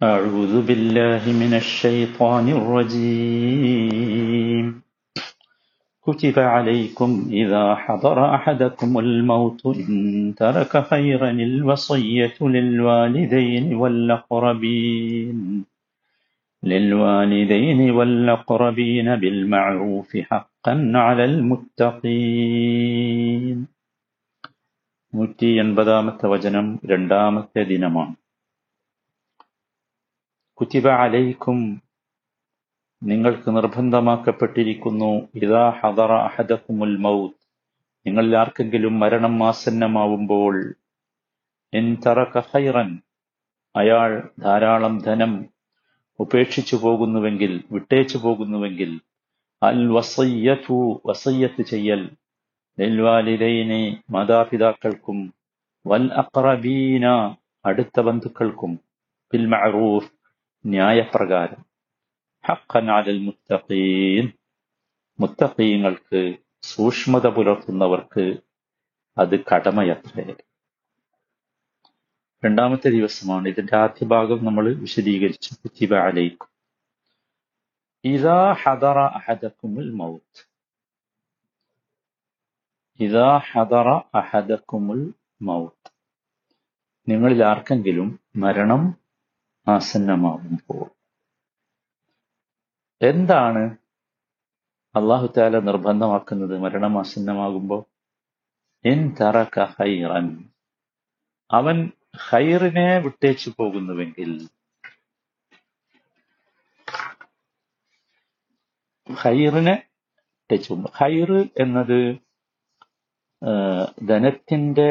أعوذ بالله من الشيطان الرجيم كتب عليكم إذا حضر أحدكم الموت إن ترك خيرا الوصية للوالدين والأقربين للوالدين والأقربين بالمعروف حقا على المتقين നൂറ്റി എൺപതാമത്തെ വചനം രണ്ടാമത്തെ ദിനമാണ് കുത്തിബ അലൈക്കും. നിങ്ങൾക്ക് നിർബന്ധമാക്കപ്പെട്ടിരിക്കുന്നു ഇതാ ഹദറ അഹദക്കുമുൽ മൗത്ത്. നിങ്ങളിൽ ആർക്കെങ്കിലും മരണം ആസന്നമാവുമ്പോൾ എൻ തറക ഖൈറൻ. അയാൾ ധാരാളം ധനം ഉപേക്ഷിച്ചു പോകുന്നുവെങ്കിൽ വിട്ടേച്ചു പോകുന്നുവെങ്കിൽ അൽ വസയ്യു വസയ്യത്ത് ചെയ്യൽ. നെൽവാലിരയിനെ മാതാപിതാക്കൾക്കും വൽ അക്രബീന അടുത്ത ബന്ധുക്കൾക്കും ബിൽ മഅറൂഫ്. ന്യായപ്രകാരം. ഹഖൻ അലൽ മുത്തഖീൻ. മുത്തഖീങ്ങൾക്ക് സൂക്ഷ്മത പുലർത്തുന്നവർക്ക് അത് കടമയത്രേ. രണ്ടാമത്തെ ദിവസമാണ് ഇതിന്റെ ആദ്യ ഭാഗം നമ്മൾ വിശദീകരിച്ചു. കുത്തിബ അലൈക്കും. ഇതാ ഹദറ അഹദക്കുമുൽ മൗത്ത്. ഇതാ ഹദറ അഹദക്കുമുൽ മൗത്ത്. നിങ്ങളിൽ ആർക്കെങ്കിലും മരണം ആസന്നമാകുമ്പോൾ. എന്താണ് അള്ളാഹു താല നിർബന്ധമാക്കുന്നത് മരണം ആസന്നമാകുമ്പോൾ? എൻ തറക ഹൈറൻ അവൻ ഹൈറിനെ വിട്ടേച്ചു പോകുന്നുവെങ്കിൽ ഹൈറിനെ വിട്ടേച്ചു പോകും ഹൈർ എന്നത് ധനത്തിന്റെ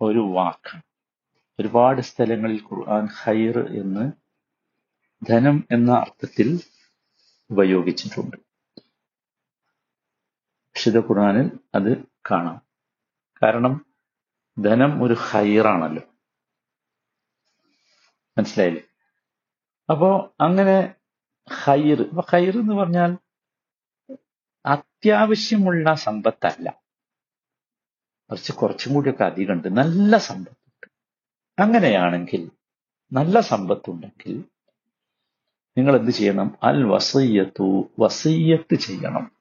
ഒരു വാക്കാണ്. ഒരുപാട് സ്ഥലങ്ങളിൽ ഖുർആൻ ഹൈർ എന്ന് ധനം എന്ന അർത്ഥത്തിൽ ഉപയോഗിച്ചിട്ടുണ്ട്. വിശുദ്ധ ഖുർആനിൽ അത് കാണാം. കാരണം ധനം ഒരു ഹൈറാണല്ലോ മനസ്സിലായില്ലേ? അപ്പോ അങ്ങനെ ഹൈർ അപ്പൊ ഹൈർ എന്ന് പറഞ്ഞാൽ അത്യാവശ്യമുള്ള സമ്പത്തല്ല. കുറച്ച് കുറച്ചും കൂടിയൊക്കെ അധികമുണ്ട്. നല്ല സമ്പത്തുണ്ട് അങ്ങനെയാണെങ്കിൽ നല്ല സമ്പത്തുണ്ടെങ്കിൽ നിങ്ങൾ എന്ത് ചെയ്യണം? അൽ വസയ്യത്തു വസയ്യത്ത് ചെയ്യണം.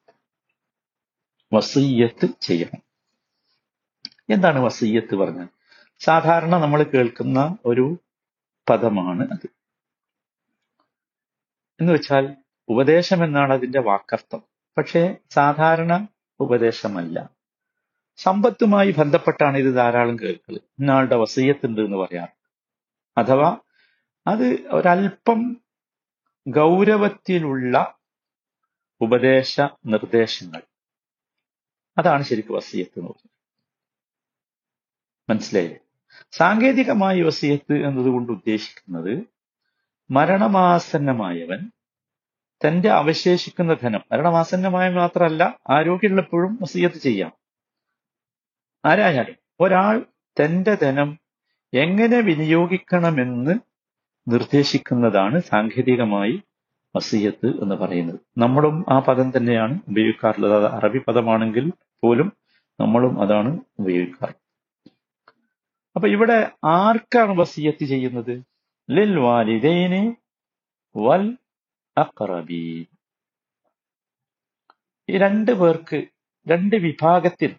വസയ്യത്ത് ചെയ്യണം. എന്താണ് വസയ്യത്ത് പറഞ്ഞാൽ? സാധാരണ നമ്മൾ കേൾക്കുന്ന ഒരു പദമാണ് അത്. എന്ന് വെച്ചാൽ ഉപദേശം എന്നാണ് അതിന്റെ വാക്കർത്ഥം. പക്ഷേ സാധാരണ ഉപദേശമല്ല. സമ്പത്തുമായി ബന്ധപ്പെട്ടാണ് ഇത് ധാരാളം കേൾക്കൽ ഇന്നാളുടെ വസീയത്തുണ്ട് എന്ന് പറയാറ് അഥവാ അത് ഒരല്പം ഗൗരവത്തിലുള്ള ഉപദേശ നിർദ്ദേശങ്ങൾ. അതാണ് ശരിക്കും വസീയത്ത് എന്ന് പറയുന്നത്. മനസ്സിലായില്ലേ? സാങ്കേതികമായി വസീയത്ത് എന്നതുകൊണ്ട് ഉദ്ദേശിക്കുന്നത് മരണമാസന്നമായവൻ തന്റെ അവശേഷിക്കുന്ന ധനം മരണമാസന്നമായ മാത്രമല്ല ആരോഗ്യമുള്ളപ്പോഴും വസീയത്ത് ചെയ്യാം. ആരായാലും ഒരാൾ തന്റെ ധനം എങ്ങനെ വിനിയോഗിക്കണമെന്ന് നിർദ്ദേശിക്കുന്നതാണ് സാങ്കേതികമായി വസീയത്ത് എന്ന് പറയുന്നത്. നമ്മളും ആ പദം തന്നെയാണ് ഉപയോഗിക്കാറുള്ളത്. അത് അറബി പദമാണെങ്കിൽ പോലും നമ്മളും അതാണ് ഉപയോഗിക്കാറ്. അപ്പൊ ഇവിടെ ആർക്കാണ് വസീയത്ത് ചെയ്യുന്നത്? ലിൽ വാലിദൈനി വൽ അഖറബി ഈ രണ്ട് പേർക്ക് രണ്ട് വിഭാഗത്തിന്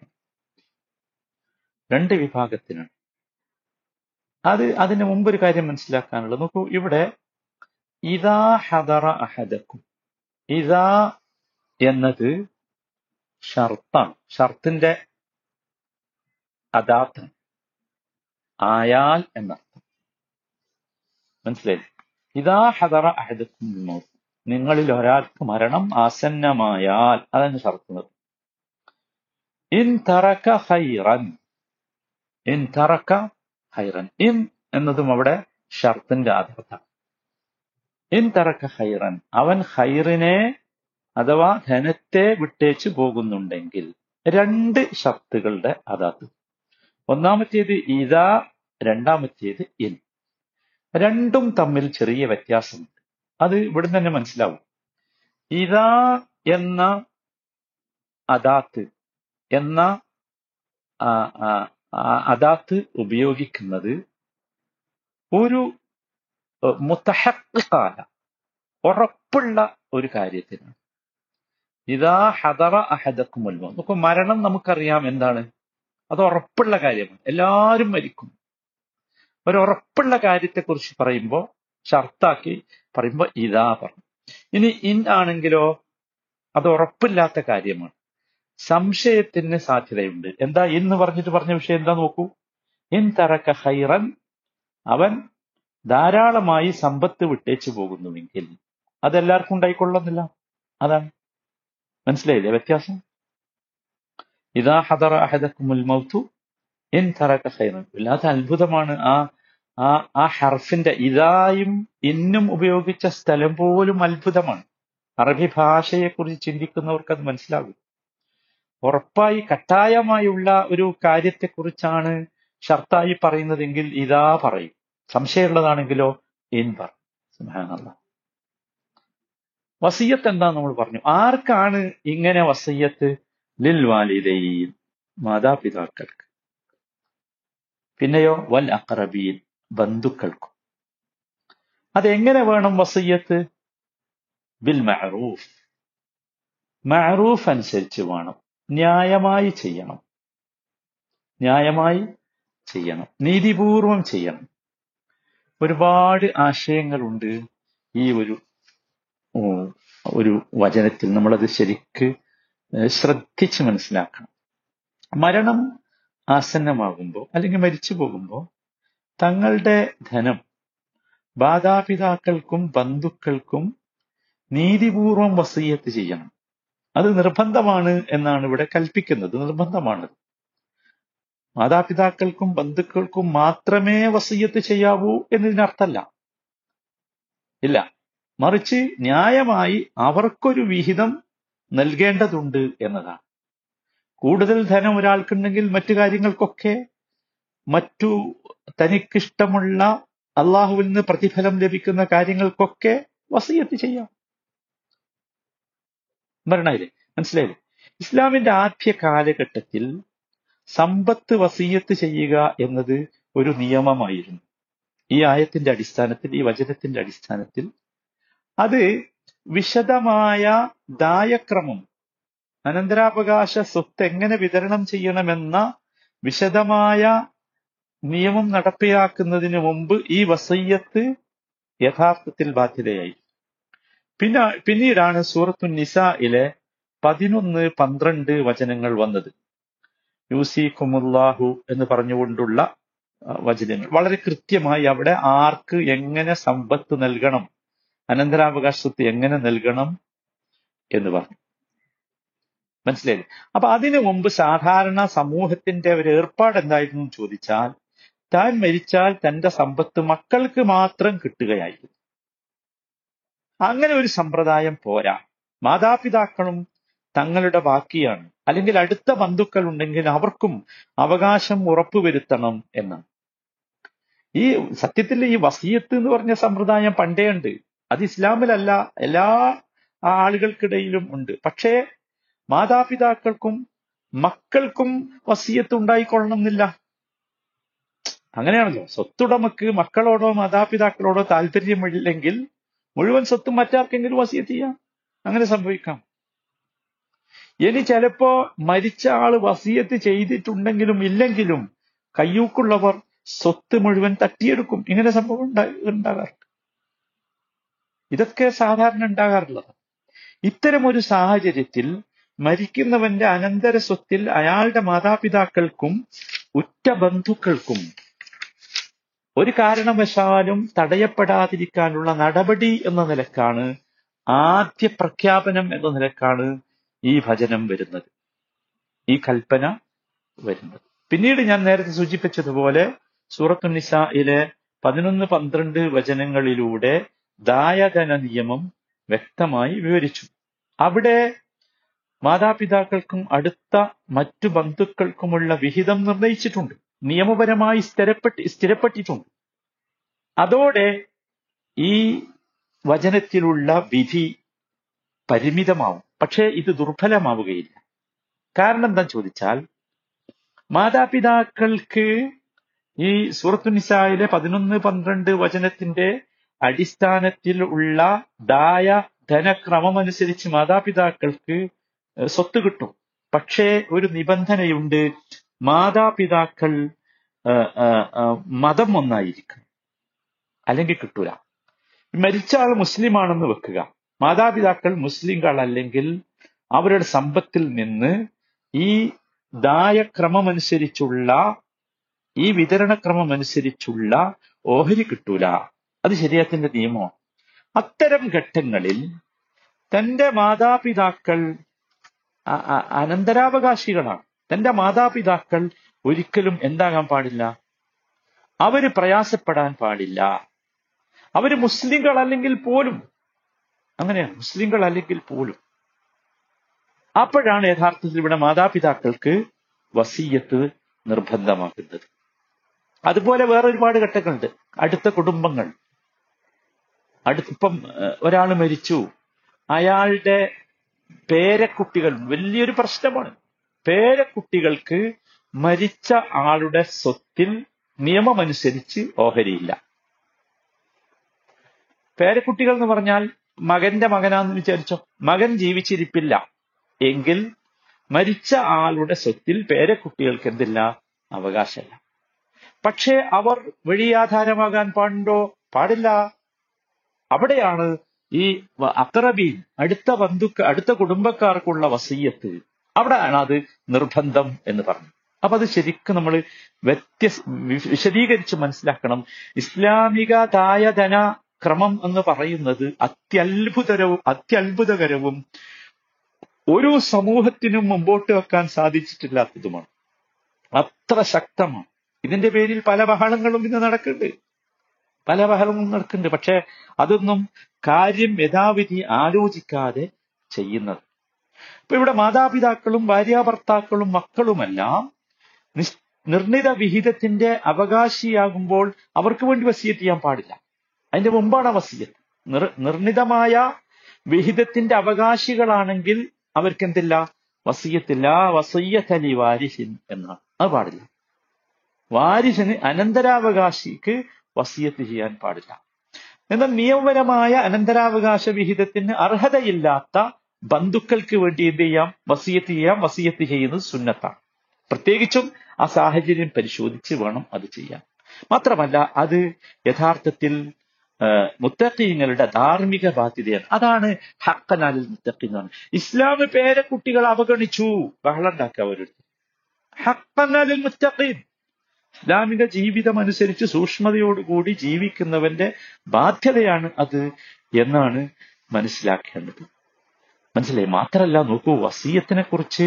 രണ്ട് വിഭാഗത്തിനാണ്. അത് അതിന് മുമ്പ് ഒരു കാര്യം മനസ്സിലാക്കാനുള്ളത്. നോക്കൂ ഇവിടെ ഇതാ ഹദറ അഹദക്കും. ഇതാ എന്നത് ഷർത്താണ്. ഷർത്തിന്റെ അദാർത്ഥം. ആയാൽ എന്നർത്ഥം. മനസ്സിലായി ഇതാ ഹദറ അഹദക്കും മൗത്ത് നിങ്ങളിൽ ഒരാൾക്ക് മരണം ആസന്നമായാൽ അതാണ് ഷർത്തുന്നത് ഇൻ തറക്ക ഹൈറൻ ഇൻ തറക്ക ഹൈറൻ. ഇൻ എന്നതും അവിടെ ഷർത്തിന്റെ ആധാരത്താണ് ഇൻ തറക്ക ഹൈറൻ. അവൻ ഹൈറിനെ അഥവാ ധനത്തെ വിട്ടേച്ച് പോകുന്നുണ്ടെങ്കിൽ രണ്ട് ഷർത്തുകളുടെ അതാത്ത് ഒന്നാമത്തേത് ഇതാ രണ്ടാമത്തേത് ഇൻ. രണ്ടും തമ്മിൽ ചെറിയ വ്യത്യാസമുണ്ട്. അത് ഇവിടെ തന്നെ മനസ്സിലാവും. ഇതാ എന്ന അദാത്ത് എന്ന അദാത്ത് ഉപയോഗിക്കുന്നത് ഒരു മുത്തഹക്കാല ഉറപ്പുള്ള ഒരു കാര്യത്തിനാണ്. ഇതാ ഹദറ അഹദക്കുമുൽ നോക്കൂ മരണം നമുക്കറിയാം എന്താണ്? അത് ഉറപ്പുള്ള കാര്യമാണ്. എല്ലാവരും മരിക്കും. ഒരു ഉറപ്പുള്ള കാര്യത്തെക്കുറിച്ച് പറയുമ്പോൾ ഷർത്താക്കി പറയുമ്പോൾ ഇതാ പറഞ്ഞു. ഇനി ഇൻ ആണെങ്കിലോ അത് ഉറപ്പില്ലാത്ത കാര്യമാണ്. സംശയത്തിന് സാധ്യതയുണ്ട്. എന്താ? എന്ന് പറഞ്ഞിട്ട് പറഞ്ഞ വിഷയം എന്താ നോക്കൂ? ഇൻ തറക്ക ഹൈറൻ അവൻ ധാരാളമായി സമ്പത്ത് വിട്ടേച്ചു പോകുന്നുവെങ്കിൽ അതെല്ലാവർക്കും ഉണ്ടായിക്കൊള്ളുന്നില്ല അതാണ്. മനസ്സിലായില്ലേ വ്യത്യാസം? ഇതാ ഹദറ അഹദക്കുമുൽ മൗത്തു ഇൻ തറക്ക ഹൈറൻ വല്ലാത്ത അത്ഭുതമാണ് ആ ആ ആ ഹർഫിന്റെ ഇതായും ഇന്നും ഉപയോഗിച്ച സ്ഥലം പോലും അത്ഭുതമാണ്. അറബി ഭാഷയെക്കുറിച്ച് ചിന്തിക്കുന്നവർക്ക് അത് മനസ്സിലാകും. ഉറപ്പായി കട്ടായമായുള്ള ഒരു കാര്യത്തെക്കുറിച്ചാണ് ഷർത്തായി പറയുന്നതെങ്കിൽ ഇതാ പറയും. സംശയമുള്ളതാണെങ്കിലോ ഇൻ പറയും. വസീയത്ത് എന്താ നമ്മൾ പറഞ്ഞു? ആർക്കാണ് ഇങ്ങനെ വസീയത്ത്? ലിൽ വാലിദൈൻ മാതാപിതാക്കൾക്ക്. പിന്നെയോ വൽ അക്രബിയിൽ ബന്ധുക്കൾക്കും. അതെങ്ങനെ വേണം വസീയത്ത്? ബിൽ മഅറൂഫ്. മഅറൂഫ് അനുസരിച്ച് വേണം. ന്യായമായി ചെയ്യണം. ന്യായമായി ചെയ്യണം. നീതിപൂർവം ചെയ്യണം. ഒരുപാട് ആശയങ്ങളുണ്ട് ഈ ഒരു ഒരു വചനത്തിൽ നമ്മളത് ശരിക്ക് ശ്രദ്ധിച്ച് മനസ്സിലാക്കണം. മരണം ആസന്നമാകുമ്പോൾ അല്ലെങ്കിൽ മരിച്ചു പോകുമ്പോൾ തങ്ങളുടെ ധനം മാതാപിതാക്കൾക്കും ബന്ധുക്കൾക്കും നീതിപൂർവം വസീയത്ത് ചെയ്യണം. അത് നിർബന്ധമാണ് എന്നാണ് ഇവിടെ കൽപ്പിക്കുന്നത്. നിർബന്ധമാണ്. മാതാപിതാക്കൾക്കും ബന്ധുക്കൾക്കും മാത്രമേ വസീയത്ത് ചെയ്യാവൂ എന്നതിനർത്ഥമല്ല. ഇല്ല. മറിച്ച് ന്യായമായി അവർക്കൊരു വിഹിതം നൽകേണ്ടതുണ്ട് എന്നതാണ്. കൂടുതൽ ധനം ഒരാൾക്കുണ്ടെങ്കിൽ മറ്റു കാര്യങ്ങൾക്കൊക്കെ മറ്റു തനിക്കിഷ്ടമുള്ള അള്ളാഹുവിൽ നിന്ന് പ്രതിഫലം ലഭിക്കുന്ന കാര്യങ്ങൾക്കൊക്കെ വസീയത്ത് ചെയ്യാം. മരണയില്ലേ? മനസ്സിലായില്ലേ? ഇസ്ലാമിന്റെ ആദ്യ കാലഘട്ടത്തിൽ സമ്പത്ത് വസീയത്ത് ചെയ്യുക എന്നത് ഒരു നിയമമായിരുന്നു. ഈ ആയത്തിന്റെ അടിസ്ഥാനത്തിൽ ഈ വചനത്തിന്റെ അടിസ്ഥാനത്തിൽ അത് വിശദമായ ദായക്രമം അനന്തരാവകാശ സ്വത്ത് എങ്ങനെ വിതരണം ചെയ്യണമെന്ന വിശദമായ നിയമം നടപ്പിലാക്കുന്നതിന് മുമ്പ് ഈ വസയ്യത്ത് യഥാർത്ഥത്തിൽ ബാധ്യതയായി പിന്നെ പിന്നീടാണ് സൂറത്തു നിസയിലെ പതിനൊന്ന് പന്ത്രണ്ട് വചനങ്ങൾ വന്നത്. യൂസിഖുമുല്ലാഹു എന്ന് പറഞ്ഞുകൊണ്ടുള്ള വചനങ്ങൾ. വളരെ കൃത്യമായി അവിടെ ആർക്ക് എങ്ങനെ സമ്പത്ത് നൽകണം അനന്തരാവകാശത്ത് എങ്ങനെ നൽകണം എന്ന് പറഞ്ഞു. മനസ്സിലായില്ലേ? അപ്പൊ അതിനു മുമ്പ് സാധാരണ സമൂഹത്തിന്റെ ഒരു ഏർപ്പാട് എന്തായിരുന്നു ചോദിച്ചാൽ താൻ മരിച്ചാൽ തന്റെ സമ്പത്ത് മക്കൾക്ക് മാത്രം കിട്ടുകയായിരുന്നു. അങ്ങനെ ഒരു സമ്പ്രദായം പോരാ. മാതാപിതാക്കളും തങ്ങളുടെ ബാക്കിയാണ്. അല്ലെങ്കിൽ അടുത്ത ബന്ധുക്കൾ ഉണ്ടെങ്കിൽ അവർക്കും അവകാശം ഉറപ്പുവരുത്തണം എന്ന്. ഈ സത്യത്തിൽ ഈ വസീയത്ത് എന്ന് പറഞ്ഞ സമ്പ്രദായം പണ്ടേ ഉണ്ട്. അത് ഇസ്ലാമിലല്ല എല്ലാ ആളുകൾക്കിടയിലും ഉണ്ട്. പക്ഷേ മാതാപിതാക്കൾക്കും മക്കൾക്കും വസീയത്ത് ഉണ്ടായിക്കൊള്ളണം എന്നില്ല. അങ്ങനെയാണല്ലോ. സ്വത്തുടമക്ക് മക്കളോടോ മാതാപിതാക്കളോടോ താല്പര്യമില്ലെങ്കിൽ മുഴുവൻ സ്വത്തും മറ്റാർക്കെങ്കിലും വസീയത്ത് ചെയ്യാം. അങ്ങനെ സംഭവിക്കാം. ഇനി ചിലപ്പോ മരിച്ച ആൾ വസീയത്ത് ചെയ്തിട്ടുണ്ടെങ്കിലും ഇല്ലെങ്കിലും കയ്യൂക്കുള്ളവർ സ്വത്ത് മുഴുവൻ തട്ടിയെടുക്കും. ഇങ്ങനെ സംഭവം ഉണ്ടാകാറുണ്ട്. ഇതൊക്കെ സാധാരണ ഉണ്ടാകാറുള്ളത്. ഇത്തരമൊരു സാഹചര്യത്തിൽ മരിക്കുന്നവന്റെ അനന്തര സ്വത്തിൽ അയാളുടെ മാതാപിതാക്കൾക്കും ഉറ്റ ബന്ധുക്കൾക്കും ഒരു കാരണവശാലും തടയപ്പെടാതിരിക്കാനുള്ള നടപടി എന്ന നിലക്കാണ് ആദ്യ പ്രഖ്യാപനം എന്ന നിലക്കാണ് ഈ ഭജനം വരുന്നത്. ഈ കൽപ്പന വരുന്നത്. പിന്നീട് ഞാൻ നേരത്തെ സൂചിപ്പിച്ചതുപോലെ സൂറത്തു നിസായിലെ പതിനൊന്ന് പന്ത്രണ്ട് വചനങ്ങളിലൂടെ ദായധന നിയമം വ്യക്തമായി വിവരിച്ചു. അവിടെ മാതാപിതാക്കൾക്കും അടുത്ത മറ്റു ബന്ധുക്കൾക്കുമുള്ള വിഹിതം നിർണയിച്ചിട്ടുണ്ട്. നിയമപരമായി സ്ഥിരപ്പെട്ട് സ്ഥിരപ്പെട്ടിട്ടുണ്ട്. അതോടെ ഈ വചനത്തിലുള്ള വിധി പരിമിതമാവും. പക്ഷേ ഇത് ദുർബലമാവുകയില്ല. കാരണം എന്താ ചോദിച്ചാൽ മാതാപിതാക്കൾക്ക് ഈ സൂറത്തു നിസായിലെ പതിനൊന്ന് പന്ത്രണ്ട് വചനത്തിന്റെ അടിസ്ഥാനത്തിൽ ഉള്ള ദായ ധനക്രമമനുസരിച്ച് മാതാപിതാക്കൾക്ക് സ്വത്ത് കിട്ടും. പക്ഷേ ഒരു നിബന്ധനയുണ്ട് മാതാപിതാക്കൾ മതം ഒന്നായിരിക്കും അല്ലെങ്കിൽ കിട്ടൂല. മരിച്ച ആൾ മുസ്ലിമാണെന്ന് വെക്കുക. മാതാപിതാക്കൾ മുസ്ലിങ്ങൾ അല്ലെങ്കിൽ അവരുടെ സമ്പത്തിൽ നിന്ന് ഈ ദായക്രമമനുസരിച്ചുള്ള ഈ വിതരണക്രമം അനുസരിച്ചുള്ള ഓഹരി കിട്ടൂല. അത് ശരീരത്തിന്റെ നിയമമാണ്. അത്തരം ഘട്ടങ്ങളിൽ തന്റെ മാതാപിതാക്കൾ അനന്തരാവകാശികളാണ്. തന്റെ മാതാപിതാക്കൾ ഒരിക്കലും എന്താകാൻ പാടില്ല? അവർ പ്രയാസപ്പെടാൻ പാടില്ല. അവർ മുസ്ലിങ്ങൾ അല്ലെങ്കിൽ പോലും അങ്ങനെയാണ് മുസ്ലിങ്ങൾ അല്ലെങ്കിൽ പോലും. അപ്പോഴാണ് യഥാർത്ഥത്തിൽ ഇവിടെ മാതാപിതാക്കൾക്ക് വസീയത്ത് നിർബന്ധമാക്കുന്നത്. അതുപോലെ വേറെ ഒരുപാട് ഘട്ടങ്ങളുണ്ട്. അടുത്ത കുടുംബങ്ങൾ. അടുപ്പം ഒരാൾ മരിച്ചു. അയാളുടെ പേരക്കുട്ടികൾ വലിയൊരു പ്രശ്നമാണ്. പേരക്കുട്ടികൾക്ക് മരിച്ച ആളുടെ സ്വത്തിൽ നിയമമനുസരിച്ച് ഓഹരിയില്ല. പേരക്കുട്ടികൾ എന്ന് പറഞ്ഞാൽ മകന്റെ മകനാന്ന് വിചാരിച്ചോ? മകൻ ജീവിച്ചിരിപ്പില്ല. എങ്കിൽ മരിച്ച ആളുടെ സ്വത്തിൽ പേരക്കുട്ടികൾക്ക് എന്തില്ല? അവകാശമില്ല. പക്ഷേ അവർ വഴിയാധാരമാകാൻ പാടുണ്ടോ? പാടില്ല. അവിടെയാണ് ഈ അക്രബീൻ അടുത്ത ബന്ധുക്ക അടുത്ത കുടുംബക്കാർക്കുള്ള വസീയത്ത് അവിടെയാണ് അത് നിർബന്ധം എന്ന് പറഞ്ഞു അപ്പൊ അത് ശരിക്കും നമ്മൾ വ്യത്യസ് വിശദീകരിച്ച് മനസ്സിലാക്കണം. ഇസ്ലാമിക ദായധന ക്രമം എന്ന് പറയുന്നത് അത്യത്ഭുതരവും അത്യത്ഭുതകരവും ഒരു സമൂഹത്തിനും മുമ്പോട്ട് വെക്കാൻ സാധിച്ചിട്ടില്ലാത്തതുമാണ്. അത്ര ശക്തമാണ്. ഇതിന്റെ പേരിൽ പല ബഹളങ്ങളും ഇന്ന് നടക്കുന്നുണ്ട്. പല ബഹളങ്ങളും നടക്കുന്നുണ്ട്. പക്ഷെ അതൊന്നും കാര്യം യഥാവിധി ആലോചിക്കാതെ ചെയ്യുന്നത്. ഇപ്പൊ ഇവിടെ മാതാപിതാക്കളും ഭാര്യാഭർത്താക്കളും മക്കളുമെല്ലാം നിർണിത വിഹിതത്തിന്റെ അവകാശിയാകുമ്പോൾ അവർക്ക് വേണ്ടി വസീയത്ത് ചെയ്യാൻ പാടില്ല. അതിന്റെ മുമ്പാണ് വസീയത്ത്. നിർ നിർണിതമായ വിഹിതത്തിന്റെ അവകാശികളാണെങ്കിൽ അവർക്ക് എന്തില്ല വസീയത്തില്ല വസയ്യത്തലി വാരിഹിൻ എന്നാണ്. അത് പാടില്ല. വാരിസിന് അനന്തരാവകാശിക്ക് വസീയത്ത് ചെയ്യാൻ പാടില്ല. എന്നാൽ നിയമപരമായ അനന്തരാവകാശ വിഹിതത്തിന് അർഹതയില്ലാത്ത ബന്ധുക്കൾക്ക് വേണ്ടി എന്ത് ചെയ്യാം? വസീയത്ത് ചെയ്യാം. വസീയത്ത് ചെയ്യുന്നത് സുന്നത്താണ്. പ്രത്യേകിച്ചും ആ സാഹചര്യം പരിശോധിച്ച് വേണം അത് ചെയ്യാൻ. മാത്രമല്ല അത് യഥാർത്ഥത്തിൽ മുത്തക്കിങ്ങളുടെ ധാർമ്മിക ബാധ്യതയാണ്. അതാണ് ഹക്കനാലിൽ മുത്തഖീൻ എന്ന് പറഞ്ഞത് ഇസ്ലാം പേരക്കുട്ടികൾ അവഗണിച്ചു. ബഹളം ഉണ്ടാക്കുക അവരുടെ ഹക്കനാലിൽ മുത്തഖീൻ. ഇസ്ലാമിക ജീവിതം അനുസരിച്ച് സൂക്ഷ്മതയോടുകൂടി ജീവിക്കുന്നവന്റെ ബാധ്യതയാണ് അത് എന്നാണ് മനസ്സിലാക്കേണ്ടത്. മനസ്സിലായി മാത്രമല്ല നോക്കൂ വസീയത്തിനെ കുറിച്ച്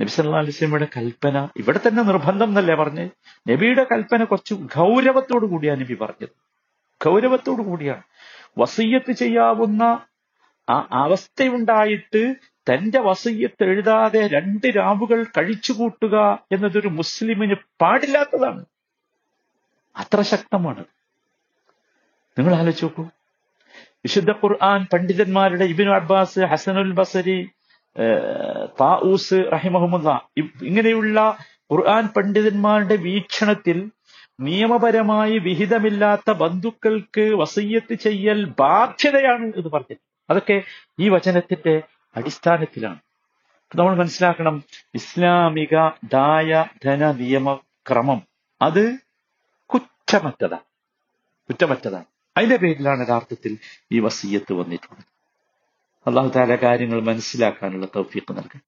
നബി സല്ലല്ലാഹു അലൈഹി വസല്ലമയുടെ കൽപ്പന ഇവിടെ തന്നെ നിർബന്ധം എന്നല്ലേ പറഞ്ഞ്? നബിയുടെ കൽപ്പന കുറച്ച് ഗൗരവത്തോടു കൂടിയാണ് നബി പറഞ്ഞത്. ഗൗരവത്തോടു കൂടിയാണ്. വസീയത്ത് ചെയ്യാവുന്ന ആ അവസ്ഥയുണ്ടായിട്ട് തന്റെ വസീയത്ത് എഴുതാതെ രണ്ട് രാവുകൾ കഴിച്ചുകൂട്ടുക എന്നതൊരു മുസ്ലിമിന് പാടില്ലാത്തതാണ്. അത്ര ശക്തമാണ്. നിങ്ങൾ ആലോചിച്ച് നോക്കൂ വിശുദ്ധ ഖുർആൻ പണ്ഡിതന്മാരുടെ ഇബിനു അബ്ബാസ് ഹസനുൽ ബസരി താഊസ് റഹിമഹമുല്ല ഇങ്ങനെയുള്ള ഖുർആൻ പണ്ഡിതന്മാരുടെ വീക്ഷണത്തിൽ നിയമപരമായി വിഹിതമില്ലാത്ത ബന്ധുക്കൾക്ക് വസയ്യത്ത് ചെയ്യൽ ബാധ്യതയാണ് എന്ന് പറഞ്ഞത് അതൊക്കെ ഈ വചനത്തിന്റെ അടിസ്ഥാനത്തിലാണ്. നമ്മൾ മനസ്സിലാക്കണം ഇസ്ലാമിക ദായ ധന നിയമക്രമം അത് കുറ്റമറ്റതാണ്. കുറ്റമറ്റതാണ്. അതിന്റെ പേരിലാണ് യഥാർത്ഥത്തിൽ ഈ വസീയത്ത് വന്നിട്ടുള്ളത്. അള്ളാഹു താല കാര്യങ്ങൾ മനസ്സിലാക്കാനുള്ള തൗഫീഖ് നൽകട്ടെ.